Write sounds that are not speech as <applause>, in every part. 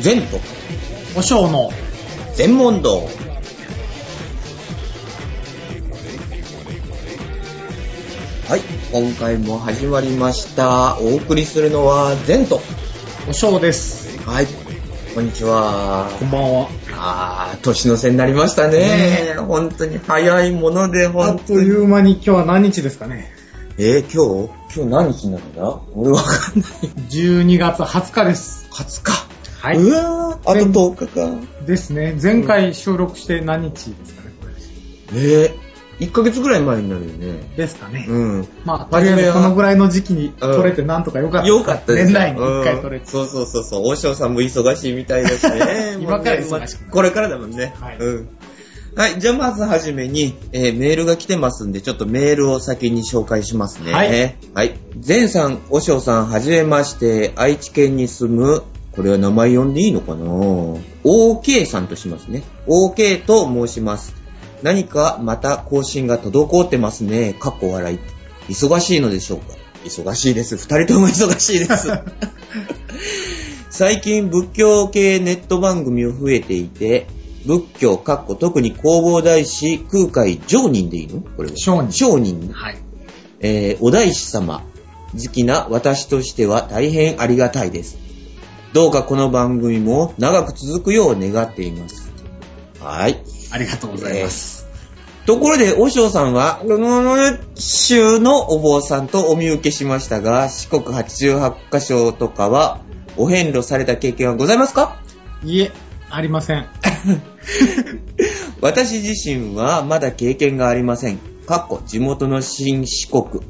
善とお尚の全問答。はい、今回も始まりました。お送りするのは善と。お尚です。はい、こんにちは。こんばんは。あー、年の瀬になりましたね。本当に早いもので、あ本当に。っという間に今日は何日ですかね。えー、今日？今日何日なんだ？俺わかんない。12月20日です。20日。はいうわー、あと10日か。ですね。前回収録して何日ですかね、これ。えー、1ヶ月ぐらい前になるよね。ですかね。うん。まあ、とりあえずこのぐらいの時期にうん撮れてなんとかよかった。よかったです年内に一回撮れて。うんそうそうそうそう。大塩さんも忙しいみたいですね。<laughs> 今から忙しくこれからだもんね。はいうん。はい。じゃあまずはじめに、えーメールが来てますんで、ちょっとメールを先に紹介しますね。はい。はい。前さん、おしょうさん、はじめまして、愛知県に住む、これは名前呼んでいいのかな ?OK さんとしますね。OK と申します。何かまた更新が滞ってますね。かっこ笑い。忙しいのでしょうか？忙しいです。二人とも忙しいです。<laughs> 最近仏教系ネット番組を増えていて、仏教、かっこ特に弘法大師、空海、上人でいいの？これは。上人上人。はい。えーお大師様、好きな私としては大変ありがたいです。どうかこの番組も長く続くよう願っています。はい。ありがとうございます。ところで、おしょうさんは、州のお坊さんとお見受けしましたが、四国88カ所とかは、お遍路された経験はございますか？いえ、ありません。<laughs> 私自身はまだ経験がありません。かっこ地元の新四国、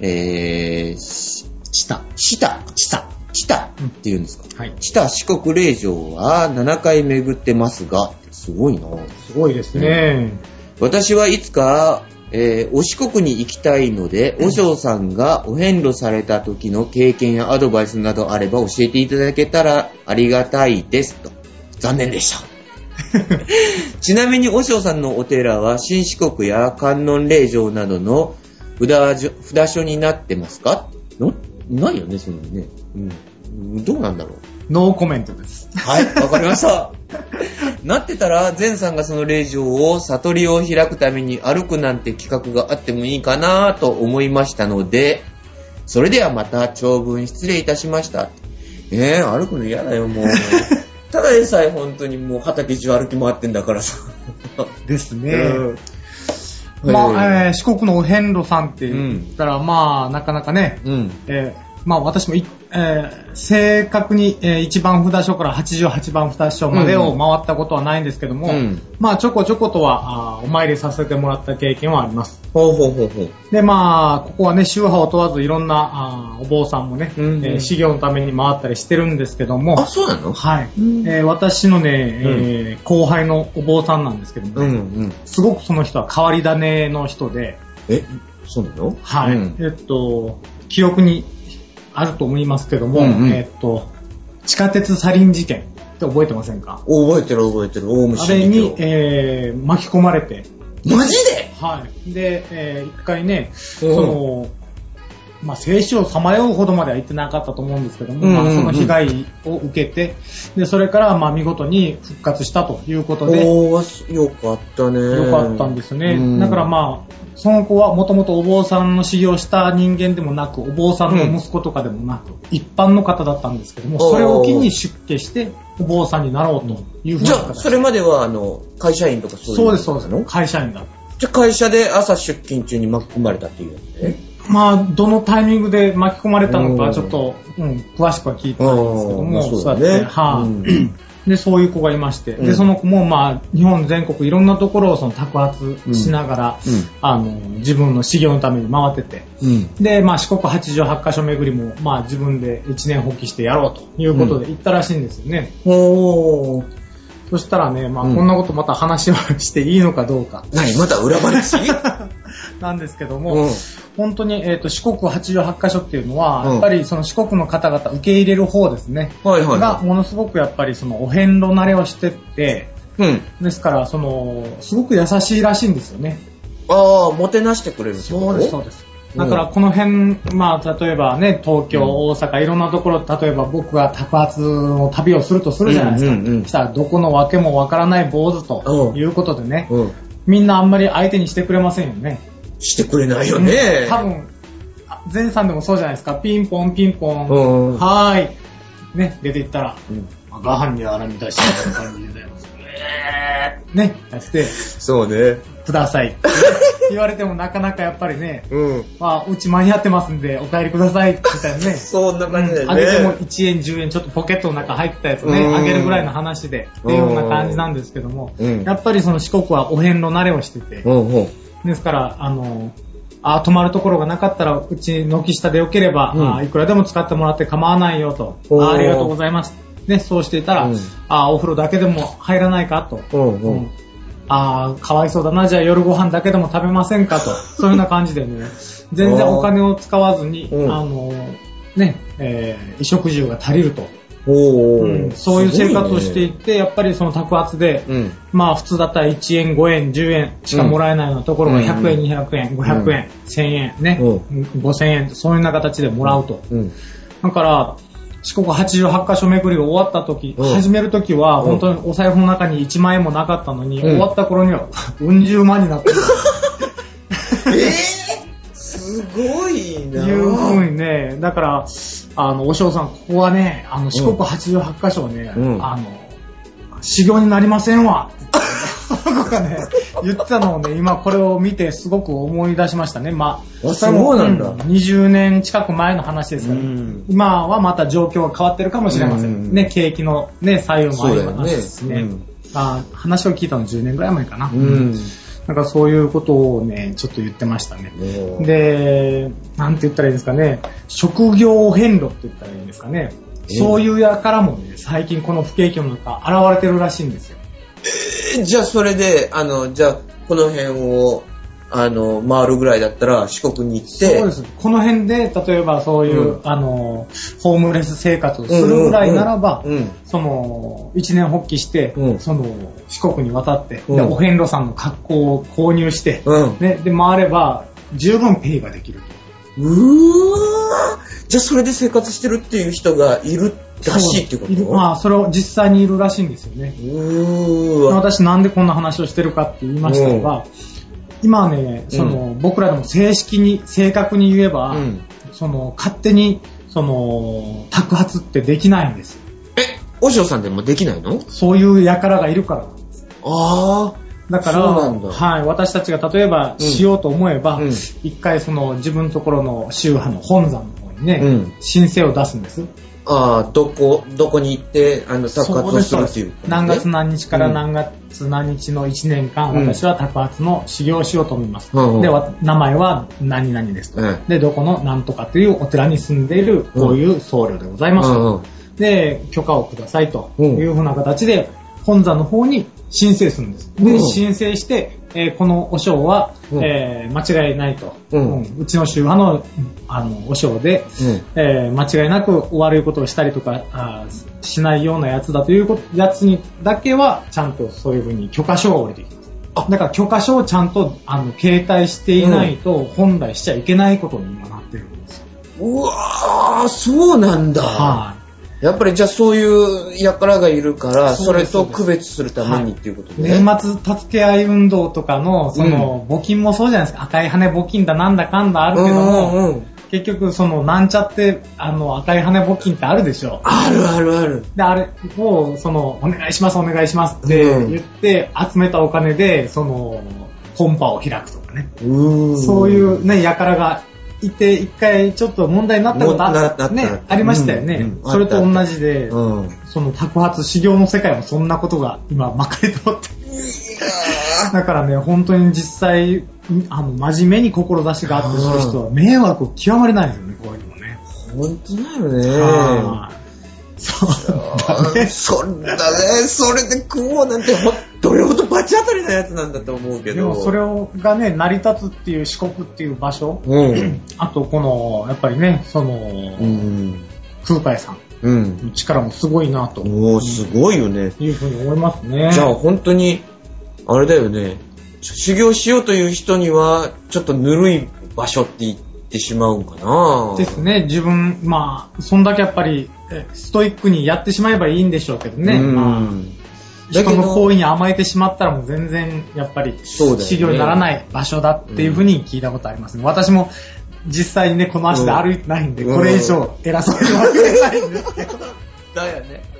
えー、しした。下、下、下って言うんですか、はい。下四国霊場は7回巡ってますが、すごいなすごいですね。私はいつか、えーお四国に行きたいので、お嬢さんがお遍路された時の経験やアドバイスなどあれば教えていただけたらありがたいですと。残念でした。<laughs> ちなみに、お嬢さんのお寺は新四国や観音霊場などの札所札所になってますか？のないよね、そのね。うん。どうなんだろう。ノーコメントです。はい、わかりました。<laughs> なってたら、前さんがその霊場を悟りを開くために歩くなんて企画があってもいいかなと思いましたので、それではまた長文失礼いたしました。えー、歩くの嫌だよ、もう。<laughs> ただでさえ本当にもう畑中歩き回ってんだからさ。ですね。うんまあ、はいえー四国のお遍路さんって言ったら、まあ、なかなかね、うん。えーまあ私もい、えー正確に、えー1番札所から88番札所までを回ったことはないんですけども、うん。まあちょこちょことはあーお参りさせてもらった経験はあります。ほうほうほうほう。で、まあ、ここはね、宗派を問わずいろんなあーお坊さんもね、うん。うんえー修行のために回ったりしてるんですけども、あ、そうなの？はい、うん。えー私のね、えー後輩のお坊さんなんですけども、うんうん。すごくその人は変わり種の人で、え、そうなの？はい。うん。えっと、記憶にあると思いますけども、うんうん。えっと、地下鉄サリン事件って覚えてませんか？覚えてる覚えてる。大あ虫れに、えー、巻き込まれて、マジで？はい。で、えー、一回ね、うん。その、まあ、生死をさまようほどまでは言ってなかったと思うんですけども、うんうんうんまあ、その被害を受けて、で、それから、まあ、見事に復活したということで、おー、よかったね。よかったんですね。うんだからまあ、その子はもともとお坊さんの修行した人間でもなく、お坊さんの息子とかでもなく、一般の方だったんですけども、それを機に出家して、お坊さんになろうというふうなじゃあ、形それまでは、あの、会社員とかそういうそうです、そうですの？会社員だ。じゃあ、会社で朝出勤中に巻き込まれたっていうね。まあ、どのタイミングで巻き込まれたのかちょっと、うん、詳しくは聞いてないんですけどうんも、そうやってはい、うん。で、そういう子がいまして、うん。で、その子もまあ、日本全国いろんなところをその宅発しながら、うん。あの、自分の修行のために回ってて、うん。で、まあ、四国88カ所巡りも、まあ、自分で一年放棄してやろうということで行ったらしいんですよね。おー。そしたらね、まあ、うんこんなことまた話をしていいのかどうか、何また裏話？<laughs> なんですけどうも、ん。本当に、えっ、と、四国88カ所っていうのは、うんやっぱりその四国の方々受け入れる方ですね。はいはいが、はものすごくやっぱりそのお遍路慣れをしてって、い。うん。ですから、その、すごく優しいらしいんですよね。ああ、もてなしてくれるそうです、そうです。だからこの辺、まあ例えばね、東京、大阪、いろんなところ、例えば僕が宅発の旅をするとするじゃないですか。うんうんうんしたらどこのわけもわからない坊主ということでね、うん。みんなあんまり相手にしてくれませんよね。してくれないよね。多分、あ前さんでもそうじゃないですか。ピンポンピンポン。うんはーい。ね、出て行ったら、うんガハンにあら <laughs> みたいな感じで、えーね、やって、そうね。ください。<laughs> 言われてもなかなかやっぱりね、うん。まあ、うち間に合ってますんで、お帰りください、みたいなね。<laughs> そんな感じだよね。あげても1円、10円、ちょっとポケットの中入ったやつをね、うんあげるぐらいの話で、っていうような感じなんですけども、うんやっぱりその四国はお遍路慣れをしてて、うんうん。ですから、あの、あ泊まるところがなかったら、うち軒下でよければ、うんあいくらでも使ってもらって構わないよと。あありがとうございます。ね、そうしていたら、うんあお風呂だけでも入らないかと。うんううんんああ、かわいそうだな、じゃあ夜ご飯だけでも食べませんかと。そういうような感じでね、<laughs> 全然お金を使わずに、うんあの、ね、えー、衣食住が足りると。おうー。ん。そういう生活をしていすって、やっぱりその宅圧で、ごいねまあ普通だったら1円、5円、10円しかもらえないようなところがうん。100円、200円、500円、1000円、ね、う5000円、そういうような形でもらうと。うん。うん。だから、四国88カ所巡りが終わった時、うん。始める時はうん。本当にお財布の中に1万円もなかったのに、うん。終わった頃には <laughs> うん十万になってる。<laughs> えー、すごいとな。いう風にね、だから、あの、お嬢さん、ここはね、あの、四国88カ所はね、うんあの、修行になりませんわ。僕がね、言ってたのをね、今これを見てすごく思い出しましたね。まあ、あそれもそうなんだ20年近く前の話ですから、うん今はまた状況が変わってるかもしれません。うんね、景気のね、左右もありますしね。うんあ話を聞いたの10年ぐらい前かな。うん。なんかそういうことをね、ちょっと言ってましたね。で、で、なんて言ったらいいですかね、職業変路って言ったらいいんですかね。えそういうやからもね、最近この不景気の中、現れてるらしいんですよ。じゃあそれで、あの、じゃあこの辺を、あの、回るぐらいだったら四国に行って、そうです。この辺で、例えばそういう、うん。あの、ホームレス生活をするぐらいならば、うんうんうん。その、一年発起して、うん。その、四国に渡って、うん。で、お遍路さんの格好を購入して、うん。ね、で、回れば、十分ペイができると。うーじゃあそれで生活してるっていう人がいるらしいっていうことる。まあ、それを実際にいるらしいんですよね。うーわ。私なんでこんな話をしてるかって言いましたが、今ね、その、僕らでも正式に、正確に言えば、うん。その、勝手に、その、宅発ってできないんです。よ。え、お嬢さんでもできないの？そういう輩がいるからなんです。あだから、はい、私たちが例えばうん。しようと思えば、うん。一回その自分のところの宗派の本山の方にね、うん。申請を出すんです。あ、どこ、どこに行って、あの、宅発をするっていう、何月何日から何月何日の1年間、うん。私は宅発の修行をしようと思います。うんうん。で、わ名前は何々ですと、うん。で、どこの何とかというお寺に住んでいる、こういう僧侶でございますと、で、許可をくださいとうん。いうふうな形で、本山の方に申請するんです。で、うん申請して、えーこのお尚は、うんえー間違いないと、ううんんうちの宗派のあのお尚で、えー間違いなく悪いことをしたりとかあーしないようなやつだということやつにだけは、ちゃんとそういうふうに許可証が降りてきます。あだから許可証をちゃんとあの携帯していないと本来しちゃいけないことに今なってるんですよ。うわー、そうなんだ。はい。やっぱりじゃあそういう輩がいるから、それと区別するためにっていうことね。年末助け合い運動とかの、その、募金もそうじゃないですか。赤い羽募金だなんだかんだあるけども、うんうんうん結局、その、なんちゃって、あの、赤い羽募金ってあるでしょ。あるあるある。で、あれを、その、お願いします、お願いしますってうん言って、集めたお金で、その、本場を開くとかね。そういうね、輩がいて、一回ちょっと問題になったことあったねなった、ありましたよね。うんうんそれと同じで、うん。その、宅発修行の世界もそんなことが今、まかり通ってだからね、本当に実際、あの、真面目に志があってする人は迷惑を極まりないですよね、こういうのね。本当だよね。はいそうだね。そんだね。それで食おうなんてほん、どれほどバチ当たりなやつなんだと思うけど。でもそれをがね、成り立つっていう四国っていう場所、うん。あとこの、やっぱりね、その、うん。空海さんうん。の力もすごいなとおー、すごいよね。いうふうに思いますね。じゃあ本当に、あれだよね。修行しようという人には、ちょっとぬるい場所って言っってしまうんかなですね、自分、まあ、そんだけやっぱり、えストイックにやってしまえばいいんでしょうけどね。うんまあ人の行為に甘えてしまったらもう全然やっぱり修行にならない場所だっていうふうに聞いたことありますね。私も実際にね、この足で歩いてないんで、うんこれ以上偉そうには言えないんですけど。<laughs> だよね。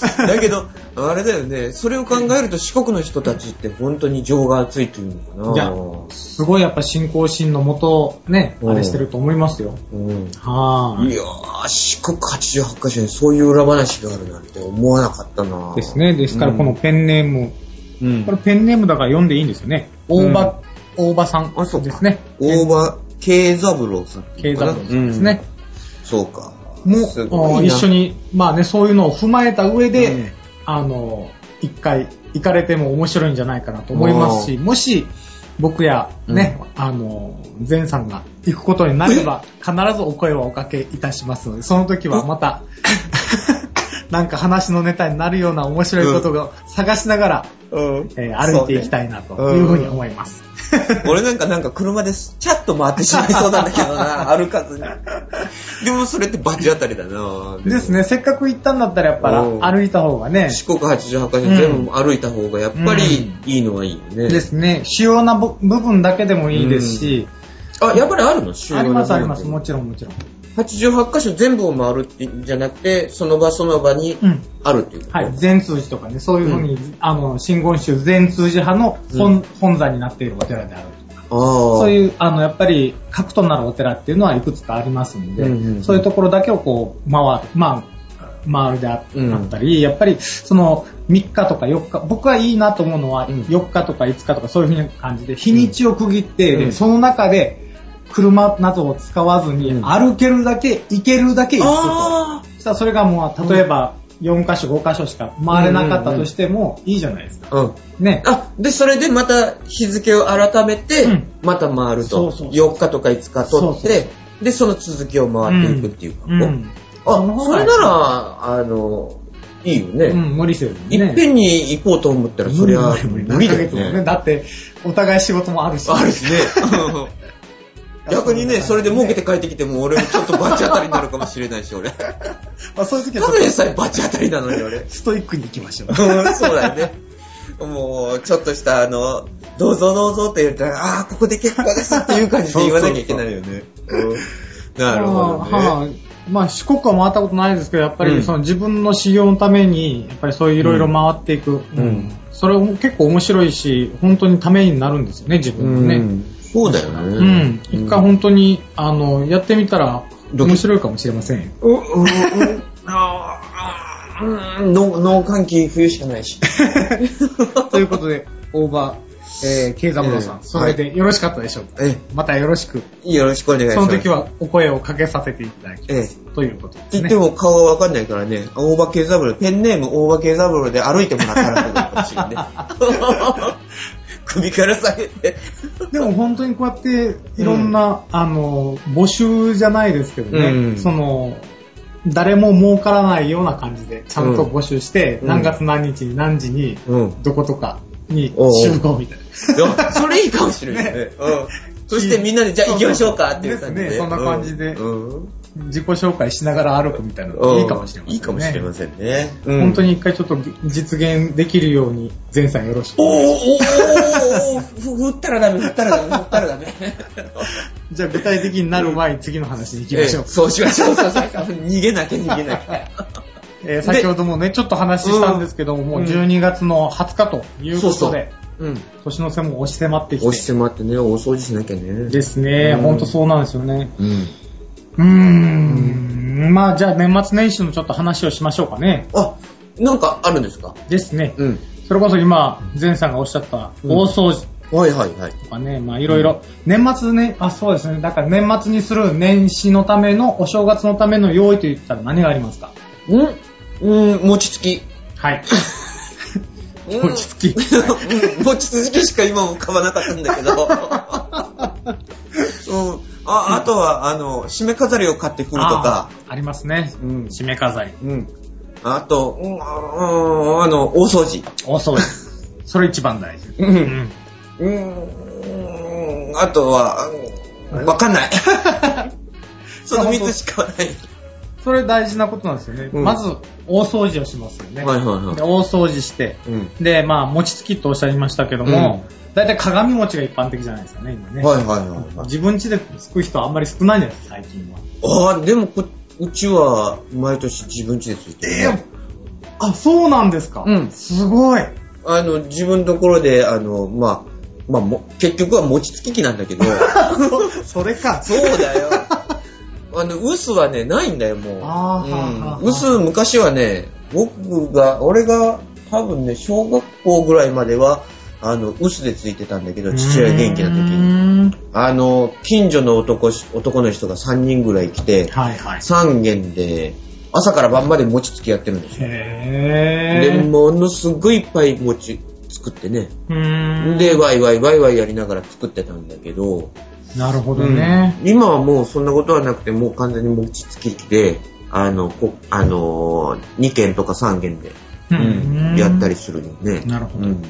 <laughs> だけど、あれだよね、それを考えると四国の人たちって本当に情が熱いっていうのかな。いや、すごいやっぱ信仰心のもと、ね、うんあれしてると思いますよ。うんはいやー、四国88カ所にそういう裏話があるなんて思わなかったなですね。ですからこのペンネーム、うんこれペンネームだから読んでいいんですよね。大場、大場さんあそうかですね。大場慶三郎さん。慶三郎さんですね。うんそうか。も一緒に、まあね、そういうのを踏まえた上で、うん。あの、一回行かれても面白いんじゃないかなと思いますし、もし、僕やね、あの、前さんが行くことになれば、必ずお声をおかけいたしますので、その時はまた、<laughs> なんか話のネタになるような面白いことを探しながら、うん。えー歩いていきたいなというふうに思います。<laughs> 俺なんかなんか車です、チャッと回ってしまいそうなんだけどな、<laughs> 歩かずに。でもそれってバチ当たりだな。ですね、せっかく行ったんだったらやっぱうん。歩いた方がね、四国88カ所全部歩いた方がやっぱりいいのはいいよね。ですね、主要な部部分だけでもいいですし、あ、やっぱりあるの？主要あなりますあります、部分もちろんもちろん。88カ所全部を回るってんじゃなくて、その場その場にうん。あるっていうこと？はい、善通寺とかね、そういうふうに、あの、真言宗善通寺派の本,、本山になっているお寺であるとか。そういう、あの、やっぱり、核となるお寺っていうのはいくつかありますので、うんうんうん。そういうところだけをこう、回る、まあ、回るであったり、やっぱり、その、3日とか4日、僕はいいなと思うのは、うん。4日とか5日とかそういうふうな感じで、日にちを区切って、うん。その中で、車などを使わずに、うん歩けるだけ、行けるだけ行くと。あそしたらそれがもう、例えば、4箇所、5箇所しか回れなかったとしても、いいじゃないですか。あ。うん。ね。あ、で、それでまた日付を改めてうん、また回ると。そうそう4日とか5日取って、で、その続きを回っていくっていうか。うん。あ、それなら、あの、いいよね。うん、無理せずにね。いっぺんに行こうと思ったら、そりゃ無理だよ。ね。だって、お互い仕事もあるし。あるしね。逆にね、それで儲けて帰ってきても、俺もちょっとバチ当たりになるかもしれないし、俺。<laughs> まあ、そういう時はただでさえバチ当たりなのに、俺。<laughs> ストイックに行きましょう。う <laughs> んそうだよね。もう、ちょっとした、あの、どうぞどうぞって言ったら、ああ、ここで結構ですっていう感じで言わなきゃいけないよね。うんなるほどね。はいまあ、四国は回ったことないですけど、やっぱうんりその自分の修行のために、やっぱりそういういろいろ回っていく。うんそれも結構面白いし、本当にためになるんですよね、自分のね。うんそうだよね。うん。一回本当に、あの、やってみたら面白いかもしれませんよ。うん、うん、うん、あーうん、脳脳換気冬しかないし。<laughs> ということで、大場、えー、慶三郎さん、ええそれでよろしかったでしょうか、えまたよろしく、え、よろしくお願いします。その時はお声をかけさせていただきええます。ということですね。言っても顔はわかんないからね、大場慶三郎、ペンネーム大場慶三郎で歩いてもらったらとかもしれないね。<laughs> 首から下げて。でも本当にこうやって、いろんな、あの、募集じゃないですけどね、うんその、誰も儲からないような感じで、ちゃんと募集して、うん何月何日に何時に、うん。どことかに集合みたいな。<laughs> それいいかもしれないね。うん。そしてみんなで、じゃあ行きましょうかっていう感じで。ですねそんな感じでうん。自己紹介しながら歩くみたいなのいいかもしれませんね。いいかもしれませんね。本当に一回ちょっと実現できるように、前さんよろしく。おーおーおーふ振ったらダメ、振ったらダメ、振ったらダメ。<laughs> じゃあ具体的になる前に次の話に行きましょうええ。そうしましょう。そうそう逃げなきゃ逃げなきゃ。えー先ほどもね、ちょっと話したんですけども、もう12月の20日ということで、うん。年の瀬も押し迫ってきて。押し迫ってね、大掃除しなきゃね。ですね、うんほんとそうなんですよね。うん。うーん、まあじゃあ年末年始のちょっと話をしましょうかね。あ、なんかあるんですか？ですね。うん。それこそ今、前さんがおっしゃったうん大掃除はいはいはい。とかね、まあいろいろ、年末ね、あ、そうですね、だから年末にする年始のための、お正月のための用意と言ったら何がありますか？ん？うん、餅つき。はい。うん餅つき。<laughs> うん餅つきしか今も買わなかったんだけど。<laughs> うん。あ、あとは、あの、締め飾りを買ってくるとか。ありますね。うん締め飾り。うん。あと、うん、ああの、大掃除。お掃除。それ一番大事。う。うんん。うん。あとは、わかんない。<laughs> その3つしかない。それ大事なことなんですよね。うんまず、大掃除をしますよね。はいはいはいで大掃除して、うん。で、まあ、餅つきとおっしゃいましたけども、だいたい鏡餅が一般的じゃないですかね、今ね。はいはいはいはい。自分家でつく人はあんまり少ないんじゃないですか、最近は。ああ、でもこ、うちは毎年自分家でついてる、ね。あ、そうなんですか。うんすごい。あの、自分のところで、あの、まあ、まあ、も結局は餅つき機なんだけど、<laughs> それか。そうだよ。あの、薄はね、ないんだよ、もう。ああはあうん。薄、昔はね、僕が、俺が多分ね、小学校ぐらいまでは、あの、薄でついてたんだけど、父親元気な時に。んあの、近所の男し、男の人が3人ぐらい来て、はいはい。3軒で、朝から晩まで餅つきやってるんですよ。で、へー。ものすごいいっぱい餅作ってね。うーんで、ワイワイワイワイやりながら作ってたんだけど、なるほどね。うん今はもうそんなことはなくて、もう完全に餅つき機で、あの、こあのー、2軒とか3軒で、ううんんやったりするよね。なるほどうん。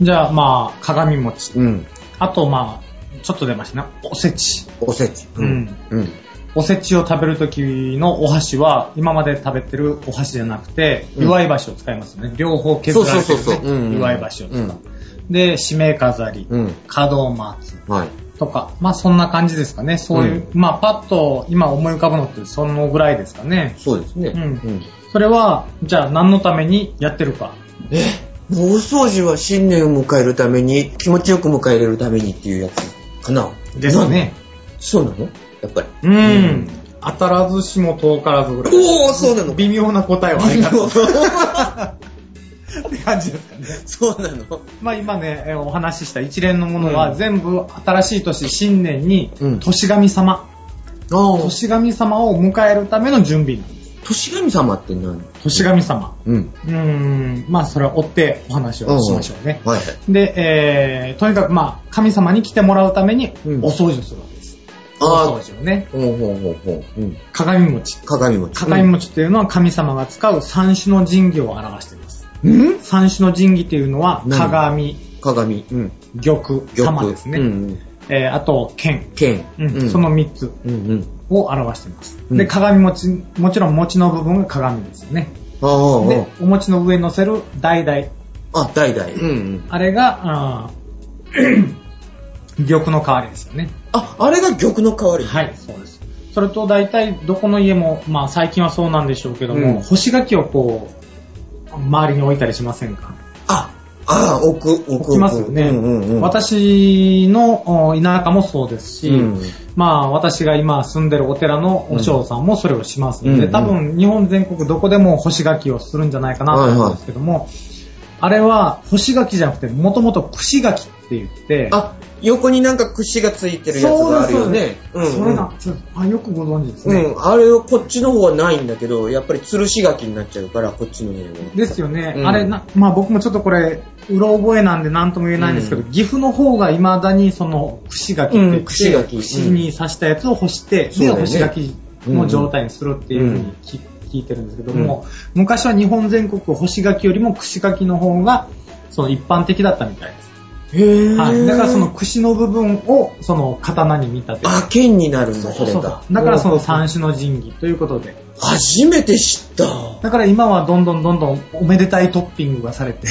じゃあ、まあ、鏡餅。うん。あと、まあ、ちょっと出ましたね。おせち。おせち。うん。うん。おせちを食べるときのお箸は、今まで食べてるお箸じゃなくて、うん祝い箸を使いますよね。両方削られてる、ね。そうそうそうそううん祝い箸を使う。うんで、締め飾り、うん。門松はい。とか、まあそんな感じですかね。そういう、まあパッと今思い浮かぶのってそのぐらいですかね。そうですね。うんそれは、じゃあ何のためにやってるか。え？大掃除は新年を迎えるために、気持ちよく迎えれるためにっていうやつかな。ですね。そうなの？やっぱり。うん。うん。当たらずしも遠からずぐらい。おーそうなの微妙な答えをありがとう。って感じですかね。そうなのまあ今ね、えーお話しした一連のものはうん全部新しい年、新年にうん、年神様、ああ。年神様を迎えるための準備なんです。年神様って何？年神様。うん。うーん、まあそれは追ってお話をしましょうね。はいはい。で、えー、とにかくまあ、神様に来てもらうためにうんお掃除をするわけです。あーお掃除をね。ほうほうほうほう。うん。鏡餅。鏡餅。鏡餅っていうのは神様が使う三種の神器を表しています。うん？三種の神器っていうのは何？鏡、鏡。うん。玉、玉玉ですね。うんうん。えーあと、剣。剣。うんその3つうんうん。を表しています。うんで、鏡餅、もちろん餅の部分が鏡ですよね。ああ、で、お餅の上に乗せる橙。あ、代々。うんうん。あれが、あー玉の代わりですよね。あ、あれが玉の代わり。はい、そうです。それと大体どこの家も、まあ最近はそうなんでしょうけども、うん干し柿をこう、周りに置いたりしませんか？あ、ああ、置く、置く。置きますよね。うんうんうん。私のお田舎もそうですし、うんまあ私が今住んでるお寺のお嬢さんもそれをしますので、うん多分日本全国どこでも干し柿をするんじゃないかなと思うんですけども、あれは干し柿じゃなくてもともと串柿って言って、あ、横になんか串がついてるやつがあるよね。そうそれな、ちょっとあ、よくご存知ですね。うん、あれはこっちの方はないんだけど、やっぱり吊るし柿になっちゃうから、こっちの辺は。ですよね。うんあれな、まあ僕もちょっとこれ、うろ覚えなんで何とも言えないんですけど、うん岐阜の方が未だにその串柿って串柿うん串に刺したやつを干して、で、ね干し柿の状態にするっていうふうに聞聞いてるんですけども、昔は日本全国干し柿よりも串柿の方が、その一般的だったみたいです。はい。だからその串の部分を、その刀に見立てて。あ、剣になるんだ、それが。だからその三種の神器ということで。初めて知った。だから今はどんどんどんどんおめでたいトッピングがされて、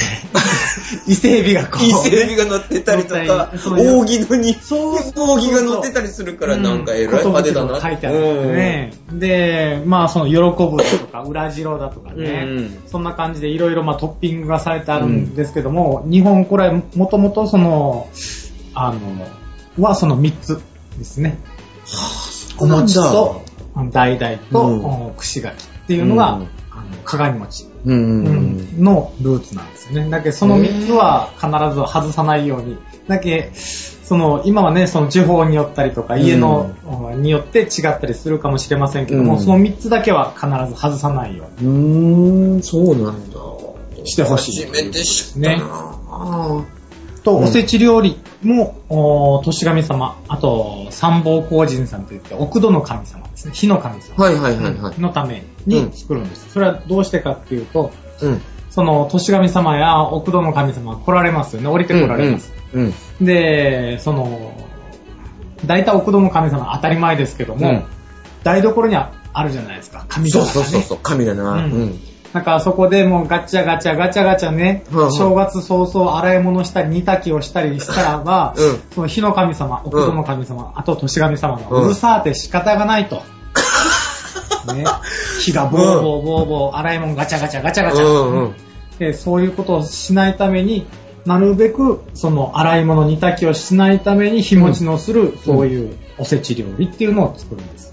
<laughs> 伊勢海老がこう、伊勢海老が乗ってたりとか、扇のに、扇が乗ってたりするから、なんかえらい派手だな。書いてあるんですね。で、まあその喜ぶだとか、裏白だとかね、うんそんな感じでいろいろまあトッピングがされてあるんですけども、日本これもともとその、あの、はその3つですね。おうなんだ餅と、橙と、串柿っていうのが、うんあの鏡餅。のルーツなんですよね。だけどその3つは必ず外さないように。だけその今はね、その地方によったりとか、家の、によって違ったりするかもしれませんけども、うんその3つだけは必ず外さないように。うーん、そうなんだ。してほしい初めて知ったねな。あと、うんおせち料理も、お年神様、あと、三宝光神さんといって、奥戸の神様ですね。火の神様。ーはいはいはいはい。のために作るんです。それはどうしてかっていうと、うん。その、年神様や奥戸の神様が来られますよね。降りて来られます。うん。で、その、大体奥の神様当たり前ですけども、うん台所にはあるじゃないですか、神そう様が、ね。そうそうそう、神だな。ううんん。なんかそこでもうガチャガチャガチャガチャね、うんうん正月早々洗い物したり煮炊きをしたりしたらば、<laughs> うんその火の神様、奥の神様、あと年神様がうんうるさーって仕方がないと。<laughs> ね、火がボーボーボーボー、洗い物ガチャガチャガチャガチャ。うんうんでそういうことをしないために、なるべくその洗い物煮炊きをしないために日持ちのする、そういうおせち料理っていうのを作るんです。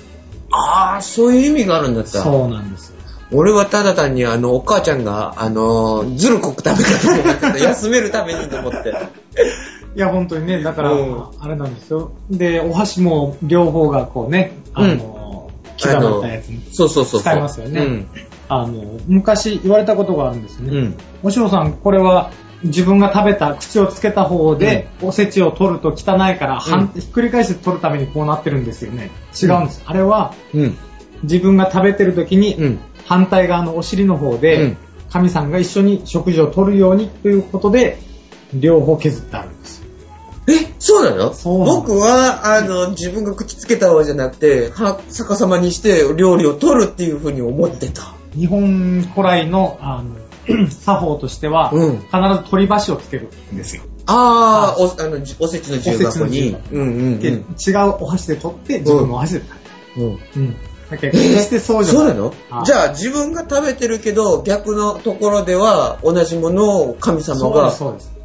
ああ、そういう意味があるんだった。そうなんですよ。俺はただ単にあの、お母ちゃんが、あの、ずるこく食べたと思ってた。休めるためにと思って。<laughs> いや、本当にね、だから、うんあれなんですよ。で、お箸も両方がこうね、あの、刻まったやつにそうそうそうそう。使いますよねうん。あの、昔言われたことがあるんですよね。うん。おしろさん、これは自分が食べた、口をつけた方で、おせちを取ると汚いから、反ひっくり返して取るためにこうなってるんですよね。違うんです。あれは、うん。自分が食べてる時に、うん。反対側のお尻の方で、うん神さんが一緒に食事を取るようにということで、両方削ってあるんですよ。え、そうなの？そうなの僕は、あの、自分が口つけた方じゃなくて、は、逆さまにして料理を取るっていうふうに思ってた。日本古来のあの <clears throat> 作法としては、うん必ず鳥箸をつけるんですよ。ああ、お、あの、じおせちの重箱おせちの重に。箱うんうんで違うお箸で取って、自分のお箸で食うん。うんべる。うん。決してそうじゃない。そうなの？はいじゃあ自分が食べてるけど、逆のところでは同じものを神様が。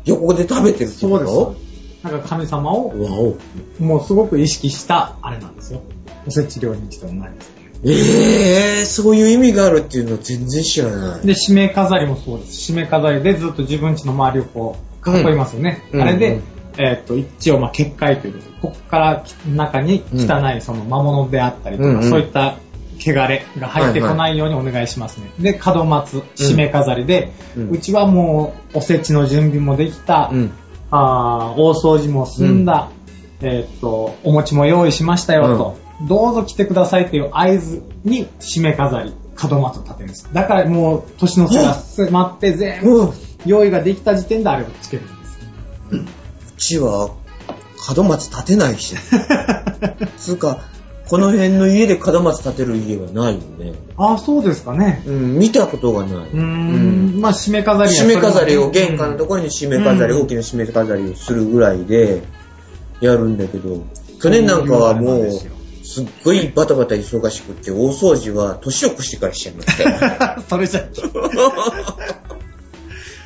横で食べてるってそうです。ことなんか神様を。もうすごく意識した、あれなんですよ。おせち料理にしてもないですね。ええー、そういう意味があるっていうの全然知らない。で、締め飾りもそうです。締め飾りでずっと自分家の周りをこう、囲いますよね。うんあれで、うんえーっと、一応、まあ、結界ということで、ここから中に汚いその魔物であったりとか、うんうんそういった汚れが入ってこないようにお願いしますね。で、門松、締め飾りで、ううんちはもう、おせちの準備もできた、うん。あー大掃除も済んだ、えーっと、お餅も用意しましたよと、どうぞ来てくださいっていう合図に締め飾り、門松を立てるんです。だからもう、年の瀬が迫って全部、うん。う用意ができた時点であれをつけるんです。<laughs> ちは、門松立てないし。<laughs> つうか、この辺の家で門松立てる家はないよね。ああ、そうですかね。うん、見たことがない。うーん、まあ、締め飾りや締め飾りを玄関のとこころに締め飾り、うん大きな締め飾りをするぐらいでやるんだけど、去年なんかはもう、すっごいバタバタ忙しくって、大掃除は年を越してからしちゃいましたよ。<laughs> それじゃ、<laughs>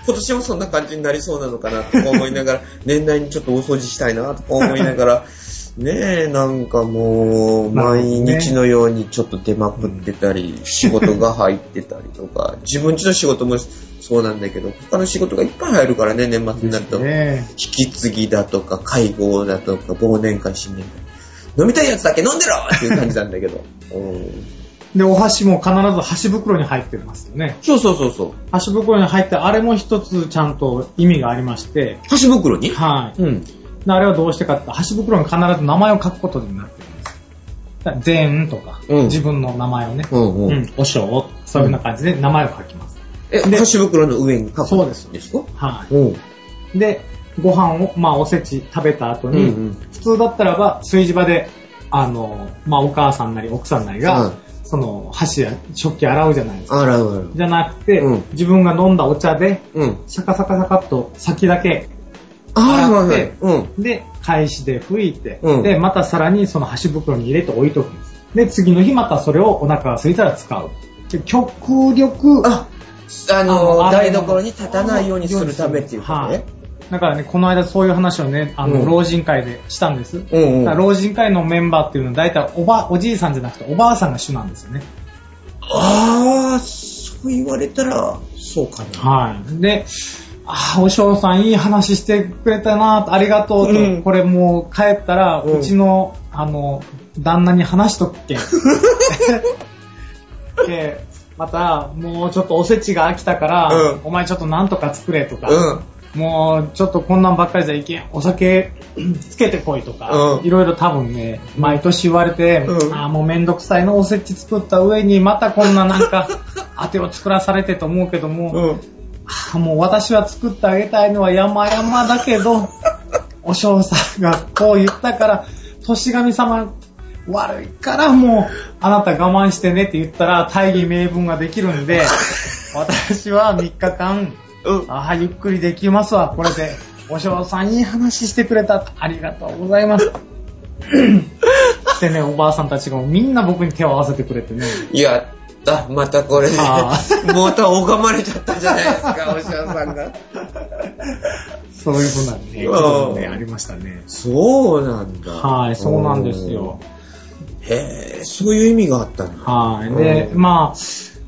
今年もそんな感じになりそうなのかなとか思いながら、<laughs> 年内にちょっと大掃除したいなとか思いながら、<laughs> ねえ、なんかもう、毎日のようにちょっと出まくってたり、仕事が入ってたりとか、<laughs> 自分ちの仕事もそうなんだけど、他の仕事がいっぱい入るからね、年末になると。ね引き継ぎだとか、介護だとか、忘年会、新年会。飲みたいやつだけ飲んでろっていう感じなんだけど。うんで、お箸も必ず箸袋に入ってますよね。そうそうそうそう。箸袋に入って、あれも一つちゃんと意味がありまして、箸袋に？はい。うん。であれはどうしてかって、箸袋に必ず名前を書くことになってるんです。だから善とか、うん自分の名前をね、うんうん。うん、おしょうそういうような感じで名前を書きます。え、で箸袋の上に書くそうですですかはうん。い。で、ご飯を、まあおせち食べた後に、うんうん普通だったらば、炊事場で、あの、まあお母さんなり奥さんなりが、うんその箸や食器洗うじゃないですか。あらあら。じゃなくて、うん自分が飲んだお茶で、うん。シャカシャカシャカっと先だけああ、洗ってはいはい。うん。で、返しで拭いて、うんで、またさらにその箸袋に入れて置いとくんです。で、次の日またそれをお腹が空いたら使う。で極力、あ、ああの、の台所に立たないようにするためっていうことはいね。だからね、この間そういう話をね、あの、うん老人会でしたんです。うん老人会のメンバーっていうのは大体おば、おじいさんじゃなくておばあさんが主なんですよね。ああ、そう言われたら、そうかな。はい。で、ああ、お嬢さんいい話してくれたなありがとうと、うんこれもう帰ったら、うんうちの、あの、旦那に話しとくけん。<laughs> で、また、もうちょっとおせちが飽きたから、うんお前ちょっとなんとか作れとか、うん。もうちょっとこんなんばっかりじゃいけん。お酒 <clears throat> つけてこいとか、うんいろいろ多分ね、毎年言われて、うんああ、もうめんどくさいのおせち作った上にまたこんななんか、<laughs> 当てを作らされてと思うけども、うん。あもう私は作ってあげたいのは山々だけど、<laughs> お嬢さんがこう言ったから、年神様悪いからもう、あなた我慢してねって言ったら大義名分ができるんで、<laughs> 私は3日間、うん。ああ、ゆっくりできますわ、これで。お嬢さんいい話してくれた。ありがとうございます。<laughs> でね、おばあさんたちがみんな僕に手を合わせてくれてね。やった。またこれま <laughs> た拝まれちゃったじゃないですか、おしゃさんが。<laughs> そういうふうなね、こね、ありましたね。そうなんだ。はい、そうなんですよ。へえ、そういう意味があったんだ。はい。で、まあ、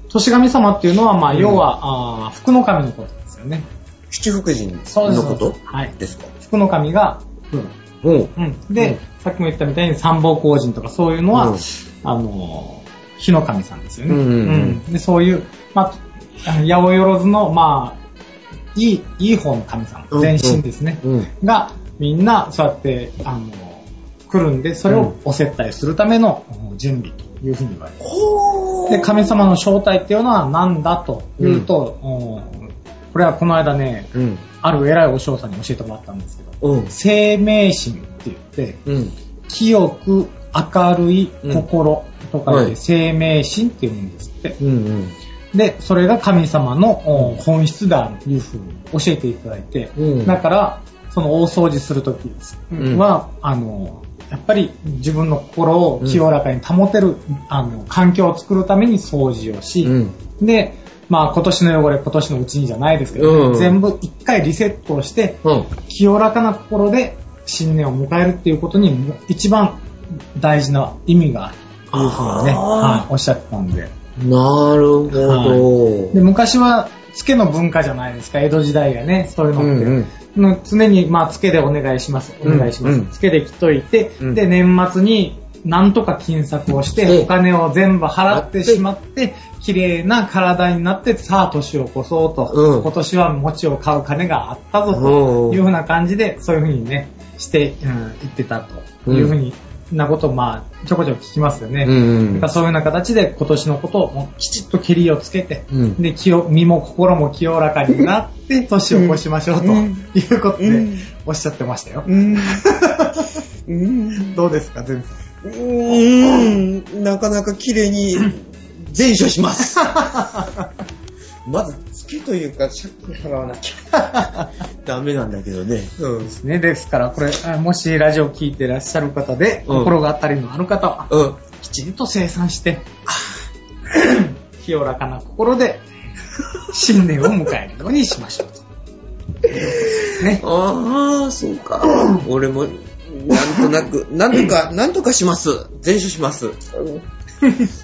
年神様っていうのは、まあ、要は、あー福の神のことね。七福神のことはい。ですか？福の神が。うん。うん。で、うんさっきも言ったみたいに三宝光神とかそういうのは、うんあのー、火の神さんですよね。うんうんうんで、そういう、まあ、八百万の、まあ、いい、いい方の神様、うん全身ですね。うん。が、みんな、そうやって、あの、来るんで、それをお接待するための準備というふうに言われてほで、神様の正体っていうのは何だというと、うんこれはこの間ね、うん。ある偉いお嬢さんに教えてもらったんですけど、うん。生命心って言って、うん。清く明るい心とかではい生命心っていうんですって。うん。うん。で、それが神様のお本質であるというふうに教えていただいて、うんだから、その大掃除するときうんは、あの、やっぱり自分の心を清らかに保てる、あの、環境を作るために掃除をし、うん。で、まあ今年の汚れ今年のうちにじゃないですけど、うん全部一回リセットをして、うん。清らかな心で新年を迎えるっていうことにも一番大事な意味があるというふうにね、はい、おっしゃってたんで。なるほど。で、昔は、つけの文化じゃないですか、江戸時代がね、そういうのって。うんの常に、まあ、つけでお願いします、お願いします。うんうんつけで来といて、うんで、年末に、なんとか金策をしうんて、お金を全部払ってしまって、綺麗な体になって、さあ、年を越そうと、うん今年は餅を買う金があったぞ、うんというふうな感じで、そういうふうにね、して、うん、言ってたというふうに、なことを、まあ、ちょこちょこ聞きますよね。うんだからそういうような形で今年のことをもうきちっと蹴りをつけて、うんで、気を、身も心も清らかになって、年を越しましょうとうんいうことでうんおっしゃってましたよ。うん。<laughs> うん。どうですか、全部。うん。なかなか綺麗に全処します。<laughs> まず、月というか、借金払わなきゃ。<laughs> ダメなんだけどね。うん。ですね。ですから、これ、あもしラジオ聞いてらっしゃる方で、うん心が当たりのある方は、うん。きちんと生産して、<laughs> 清らかな心で、新年を迎えるようにしましょうと。ね。ああ、そうか。俺も、なんとなく、<laughs> なんとか、なんとかします。全処します。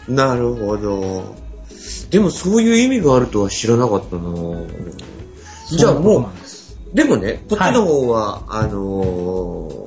なるほど。でもそういう意味があるとは知らなかったなじゃあもう、でもね、こっちの方は、あのー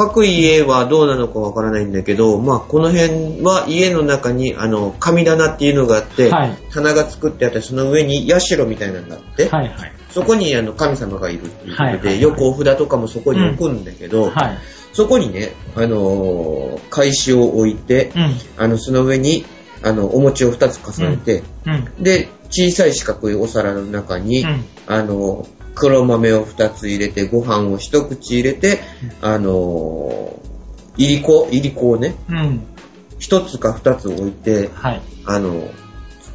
各家はどうなのかわからないんだけど、まあこの辺は家の中に、あの、神棚っていうのがあって、はい棚が作ってあって、その上に社みたいなのがあって、はいはい。そこにあの神様がいるっていうことで、はいはいはいよくお札とかもそこに置くんだけど、はい。そこにね、あのー返しを置いて、うん。あの、その上に、あの、お餅を2つ重ねて、うん。で、小さい四角いお皿の中に、うんあの、黒豆を2つ入れて、ご飯を一口入れて、あの、いりこ、いりこをね、うん。1つか2つ置いて、はい。あの、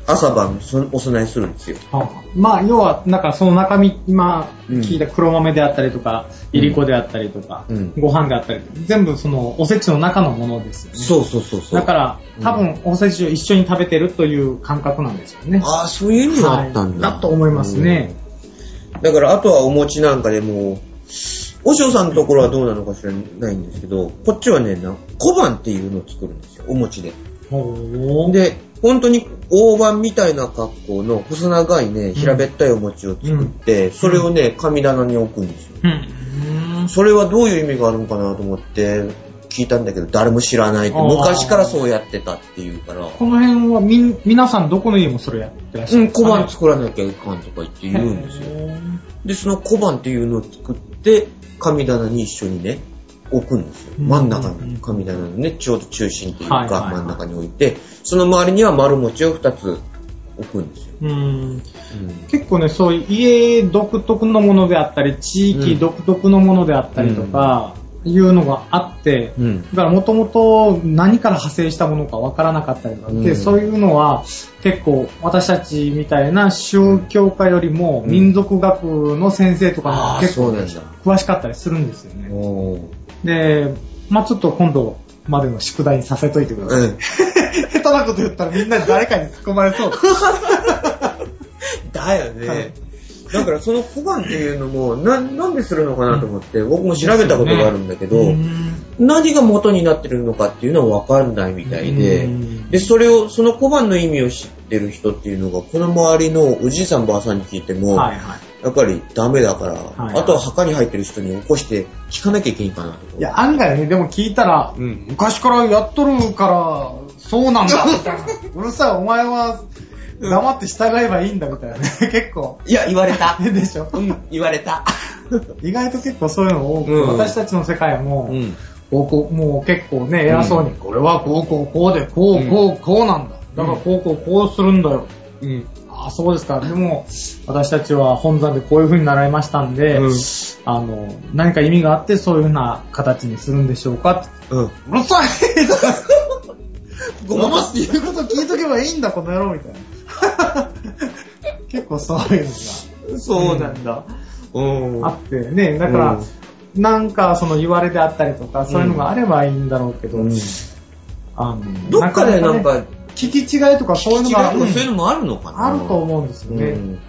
朝晩そお供えするんですよ。はあまあ、要は、なんかその中身、今うん聞いた黒豆であったりとか、いりこであったりとか、うんご飯であったりとか、全部そのおせちの中のものですよね。そうそうそうそう。だから、多分おせちを一緒に食べてるという感覚なんですよね。ああ、そういう意味があったんだ。はいだと思いますねうん。だから、あとはお餅なんかでも、おしょうさんのところはどうなのか知らないんですけど、こっちはね、な小判っていうのを作るんですよ、お餅で。で、本当に大判みたいな格好の細長いね、平べったいお餅を作って、それをね、神棚に置くんですよ。うん。それはどういう意味があるのかなと思って聞いたんだけど、誰も知らないって、昔からそうやってたっていうから、この辺はみん、皆さんどこの家もそれやってらっしゃうん、るんですか、小判作らなきゃいかんとか言って言うんですよ。で、その小判っていうのを作って、神棚に一緒にね、置くんですよ。うん真ん中に、神棚のね、ちょうど中心っていうか、真ん中に置いて、その周りには丸餅を二つ置くんですよ。うん。うん結構ね、そういう家独特のものであったり、地域独特のものであったりとか、いうのがあって、うん。だからもともと何から派生したものかわからなかったりとかで、うんそういうのは結構私たちみたいな宗教家よりもうん民族学の先生とかが結構。詳しかったりするんですよね。おーで、まあちょっと今度までの宿題にさせといてください。うん。<laughs> 下手なこと言ったらみんなで誰かに突っ込まれそう。<laughs> だよね。はいだからその小判っていうのも、な、なんでするのかなと思って、僕も調べたことがあるんだけど、うん何が元になってるのかっていうのはわかんないみたいで、うんで、それを、その小判の意味を知ってる人っていうのが、この周りのおじいさんばあさんに聞いても、はいはい。やっぱりダメだから、はいあとは墓に入ってる人に起こして聞かなきゃいけないかなと。いや、案外ね、でも聞いたら、うん昔からやっとるから、そうなんだ、みたいな。うるさい、お前は黙って従えばいいんだ、みたいなね。<laughs> 結構。いや、言われた。<laughs> でしょうん、言われた。<laughs> 意外と結構そういうの多く、うん私たちの世界も、うん。こうこうもう結構ね、偉そうに、これはこうこうこうで、こうこうこうなんだ。だからこうこうこうするんだよ。うん。ああ、そうですか。でも、私たちは本山でこういう風に習いましたんで、うんあの、何か意味があってそういう風な形にするんでしょうかうん。うるさいごまって言うこと聞いとけばいいんだ、この野郎みたいな。<laughs> 結構そういうのそうなんだ。うん。があって。ね、だから、なんかその言われであったりとか、そういうのがあればいいんだろうけど、うん。あのどっかでなんねか、聞き違いとかそういうのが、そういうのもあるのかな？あると思うんですよね。うん。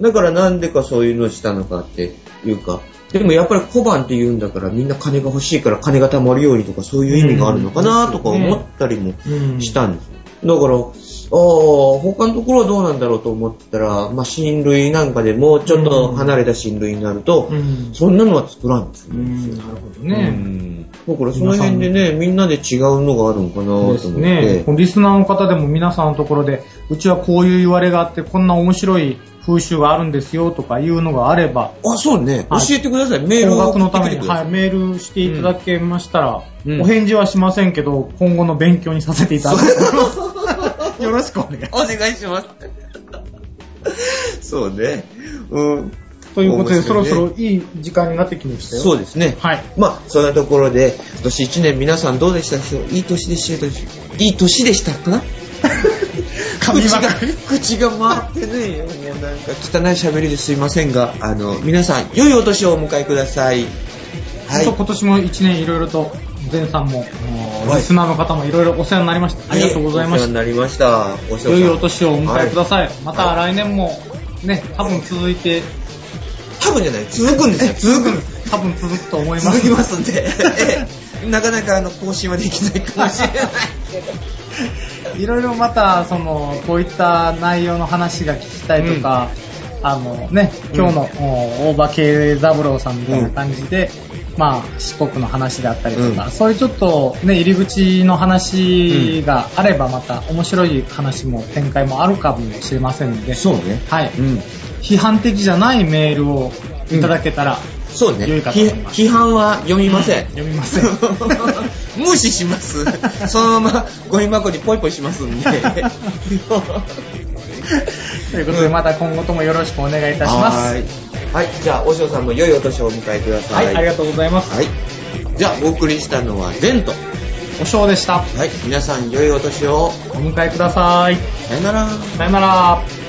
だからなんでかそういうのをしたのかっていうか、でもやっぱり小判って言うんだからみんな金が欲しいから金が貯まるようにとかそういう意味があるのかなとか思ったりもうんしたんですよ。だから、ああ、他のところはどうなんだろうと思ったら、まあ、親類なんかでもちょっと離れた親類になると、うん。そんなのは作らんですよ。なるほどうね。んだからその辺でね、みんなで違うのがあるのかなと思って。ね。リスナーの方でも皆さんのところで、うちはこういう言われがあって、こんな面白い風習があるんですよとかいうのがあれば、あ、そうね。教はいえてください。メール高を額のために、はいい、メールしていただけましたら、うんお返事はしませんけど、今後の勉強にさせていただきます。<laughs> <laughs> よろしくお願いします。お願いします。そうね。うん。ということで、そろそろいい時間になってきましたよ。そうですね。はい。まあ、そんなところで、今年1年皆さんどうでした？でしょういい年でしたでいい年でしたか？<laughs> な口が口が回ってね、もうなんか汚い喋りですいませんが、あの、皆さん、良いお年をお迎えください。はい。今年も一年いろいろと、前さんも、はいリスナーの方もいろいろお世話になりました。ありがとうございましたお世話に。なりました。良いお年をお迎えくだい。さい。また来年も、ね、多分続いて、多分じゃない、続くんですよ。続くんです。多分続くと思います。続きますんで、<laughs> ええなかなかあの更新はできないかもしれないけど。<laughs> いろいろまた、その、こういった内容の話が聞きたいとか、あのね、今日の、お大場慶三郎さんみたいな感じで、まあ、四国の話であったりとか、うんそういうちょっとね、入り口の話があればまた面白い話も展開もあるかもしれませんので、そうね。はい。うん。批判的じゃないメールをいただけたら、そうね。批判は読みません。<laughs> 読みません。<laughs> 無視します。そのままゴミ箱にポイポイしますんで。<laughs> <laughs> ということで、また今後ともよろしくお願いいたします。はい。はい。じゃあ、おしょうさんも良いお年をお迎えくださ。はいい、ありがとうございます。はい。じゃあ、お送りしたのはゼント。おしょうでした。はい。皆さん、良いお年を。お迎えください。さよなら。さよなら。